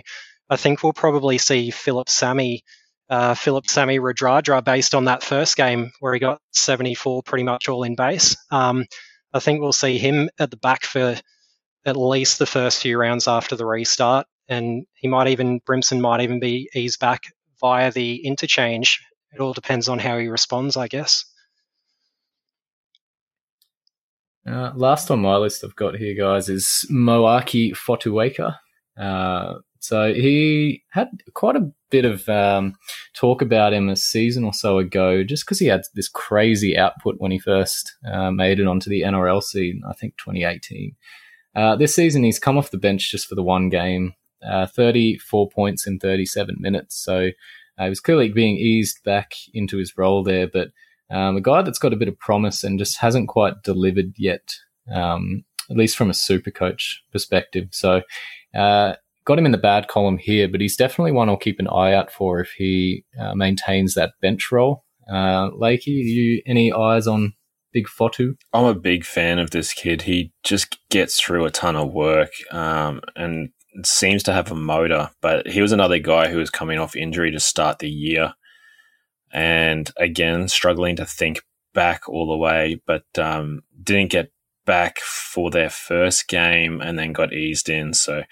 I think we'll probably see Phillip Sami uh, Phillip Sami Radradra based on that first game where he got 74 pretty much all in base. Um, I think we'll see him at the back for at least the first few rounds after the restart, and he might even Brimson might even be eased back via the interchange. It all depends on how he responds, I guess. Uh, last on my list I've got here, guys, is Moeaki Fotuaika. Uh, So he had quite a bit of um, talk about him a season or so ago, just because he had this crazy output when he first uh, made it onto the NRL scene, I think 2018. Uh, this season, he's come off the bench just for the one game, uh, 34 points in 37 minutes. So uh, he was clearly being eased back into his role there, but um, a guy that's got a bit of promise and just hasn't quite delivered yet, um, at least from a super coach perspective. So, uh, got him in the bad column here, but he's definitely one I'll keep an eye out for if he uh, maintains that bench role. Uh, Lakey, you any eyes on Big Fotu? I'm a big fan of this kid. He just gets through a ton of work um, and seems to have a motor. But he was another guy who was coming off injury to start the year, and again struggling to think back all the way, but um, didn't get back for their first game and then got eased in. So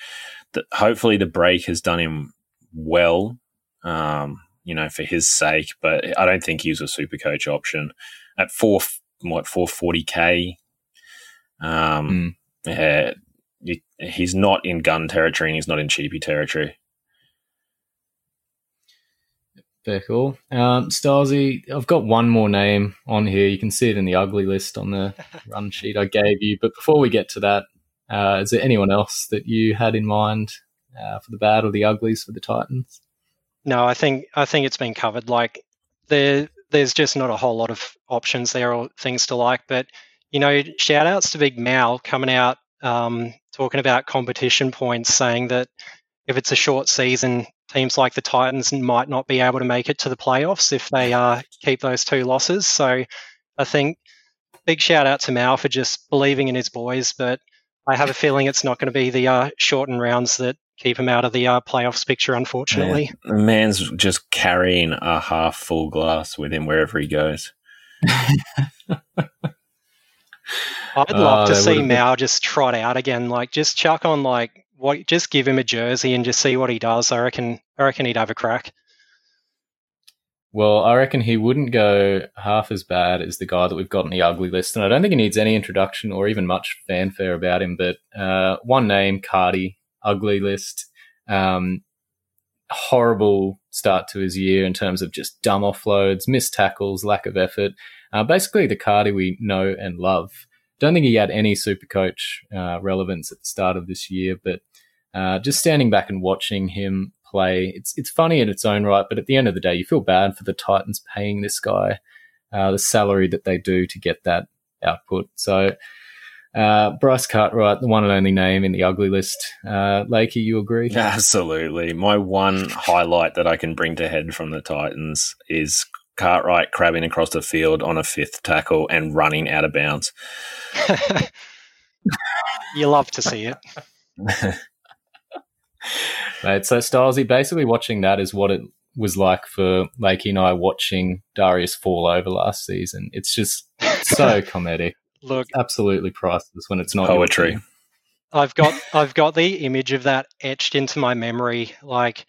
the, hopefully the break has done him well. Um, you know, for his sake, but I don't think he was a super coach option at four what four forty k. Um, yeah, you- he's not in gun territory and he's not in cheapy territory. Very cool. Um, Starzy, I've got one more name on here. You can see it in the ugly list on the run sheet I gave you. But before we get to that, uh, is there anyone else that you had in mind uh, for the bad or the uglies for the Titans? No, I think I think it's been covered. Like there, there's just not a whole lot of options there or things to like. But you know, shout outs to Big Mal coming out um, talking about competition points, saying that if it's a short season, teams like the Titans might not be able to make it to the playoffs if they uh, keep those two losses. So I think big shout out to Mal for just believing in his boys, but I have a feeling it's not going to be the uh, shortened rounds that keep him out of the uh, playoffs picture, unfortunately. The man's just carrying a half full glass with him wherever he goes. I'd Oh, love to see Mal just trot out again. Like, just chuck on like what? Just give him a jersey and just see what he does. I reckon. I reckon he'd have a crack. Well, I reckon he wouldn't go half as bad as the guy that we've got on the ugly list, and I don't think he needs any introduction or even much fanfare about him. But uh, one name, Cardi, ugly list. Um, horrible start to his year in terms of just dumb offloads, missed tackles, lack of effort. Uh, basically, the Cardi we know and love. Don't think he had any super coach uh, relevance at the start of this year, but uh, just standing back and watching him play, it's it's funny in its own right. But at the end of the day, you feel bad for the Titans paying this guy uh, the salary that they do to get that output. So. Uh, Bryce Cartwright, the one and only name in the ugly list. Uh, Lakey, you agree? Absolutely. My one highlight that I can bring to head from the Titans is Cartwright crabbing across the field on a fifth tackle and running out of bounds. you love to see it. Mate, so Stylesy, basically watching that is what it was like for Lakey and I watching Darius fall over last season. It's just so comedic. Look, Absolutely priceless when it's not Poetry. I've got I've got the image of that etched into my memory. Like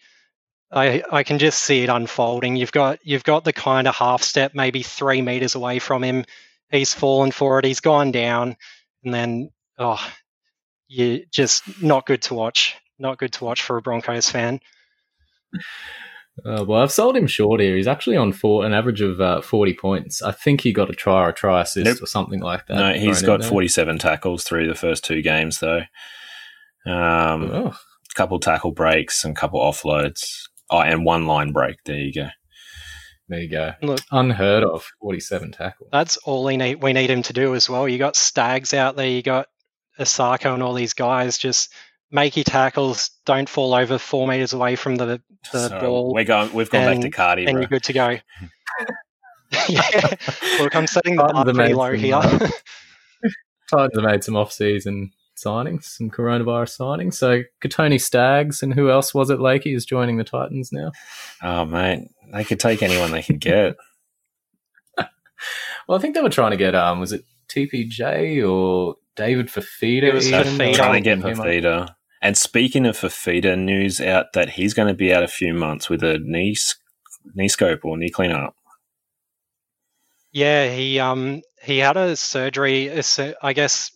I I can just see it unfolding. You've got you've got the kind of half step, maybe three meters away from him. He's fallen for it. He's gone down, and then oh, you just not good to watch. Not good to watch for a Broncos fan. Uh, well, I've sold him short here. He's actually on for an average of uh, 40 points. I think he got a try or a try assist Nope. or something like that. no, he's thrown in got there. 47 tackles through the first two games, though. Um, Oh, a couple tackle breaks and a couple offloads. Oh, and one line break. There you go. there you go. Look, Unheard of 47 tackles. that's all we need. We need him to do as well. You got Stags out there. You got Asako and all these guys. Just make your tackles. Don't fall over four meters away from the the So ball. we're going. We've gone back to and- Cardi, and bro. you're good to go. yeah. Look, I'm setting the bar pretty low here. Titans have made some off-season signings, some coronavirus signings. So Kotoni Staggs and who else was it? Lakey is joining the Titans now. Oh mate, they could take anyone they could get. Well, I think they were trying to get um, was it TPJ or David Fifita? It was? Fifita. They were trying to get. Fifita. And speaking of Fifita, news out that he's going to be out a few months with a knee knee scope or knee cleanup. yeah, he um he had a surgery. I guess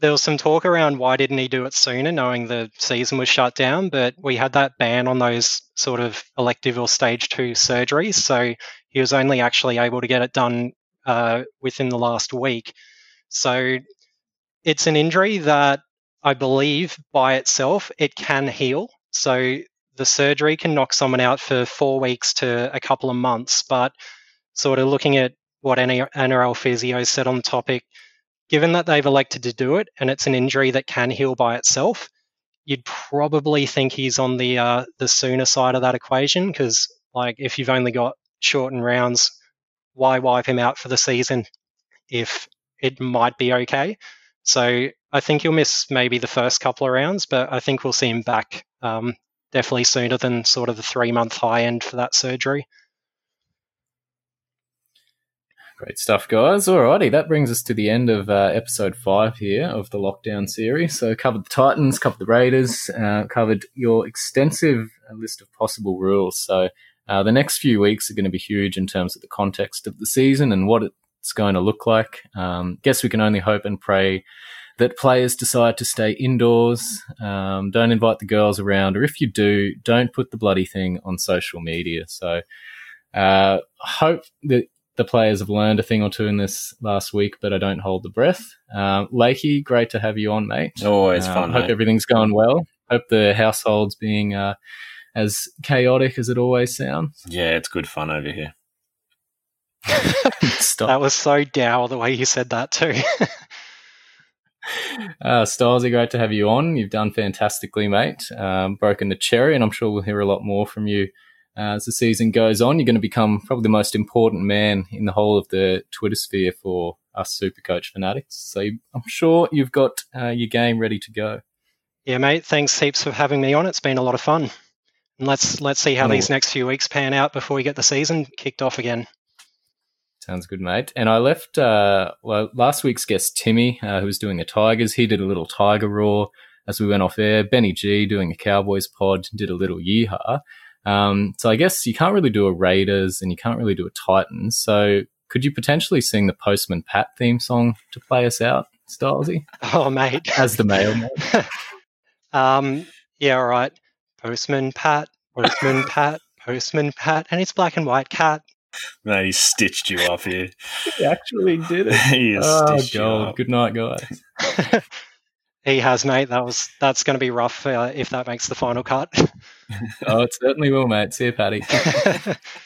there was some talk around why didn't he do it sooner, knowing the season was shut down. But we had that ban on those sort of elective or stage two surgeries, so he was only actually able to get it done uh, within the last week. So it's an injury that I believe by itself it can heal. So the surgery can knock someone out for four weeks to a couple of months, but sort of looking at what NRL physios said on the topic, given that they've elected to do it and it's an injury that can heal by itself, you'd probably think he's on the uh, the sooner side of that equation because like if you've only got shortened rounds, why wipe him out for the season if it might be okay? So I think he'll miss maybe the first couple of rounds, but I think we'll see him back um, definitely sooner than sort of the three month high end for that surgery. Great stuff, guys. Alrighty, that brings us to the end of uh, episode five here of the lockdown series. So, covered the Titans, covered the Raiders, uh, covered your extensive uh, list of possible rules. So, uh, the next few weeks are going to be huge in terms of the context of the season and what it's going to look like. Um, guess we can only hope and pray that players decide to stay indoors. Um, don't invite the girls around, or if you do, don't put the bloody thing on social media. So, uh, hope that the players have learned a thing or two in this last week, but I don't hold the breath. Um, Lakey, great to have you on, mate. Always Uh, fun. Hope mate. everything's going well. Hope the household's being uh, as chaotic as it always sounds. Yeah, it's good fun over here. Stop. That was so dour the way you said that too. Uh, Stylesy, great to have you on. You've done fantastically, mate. Um, broken the cherry, and I'm sure we'll hear a lot more from you uh, as the season goes on. You're going to become probably the most important man in the whole of the Twitter sphere for us Supercoach fanatics. So I'm sure you've got uh, your game ready to go. yeah, mate. Thanks heaps for having me on. It's been a lot of fun. And let's let's see how Oh. these next few weeks pan out before we get the season kicked off again. Sounds good, mate. And I left uh, well last week's guest Timmy, uh, who was doing the Tigers. He did a little Tiger roar as we went off air. Benny G doing a Cowboys pod did a little yeehaw. Um, so I guess you can't really do a Raiders and you can't really do a Titans. So could you potentially sing the Postman Pat theme song to play us out, Stylesy, Oh, mate. as the mailman? um, yeah, all right. Postman Pat, Postman Pat, Postman Pat, and it's black and white cat. Mate, he stitched you up here. he actually did it. he has Oh, stitched you God. up. Good night, guys. he has, mate. That was that's going to be rough uh, if that makes the final cut. Oh, it certainly will, mate. See you, Paddy.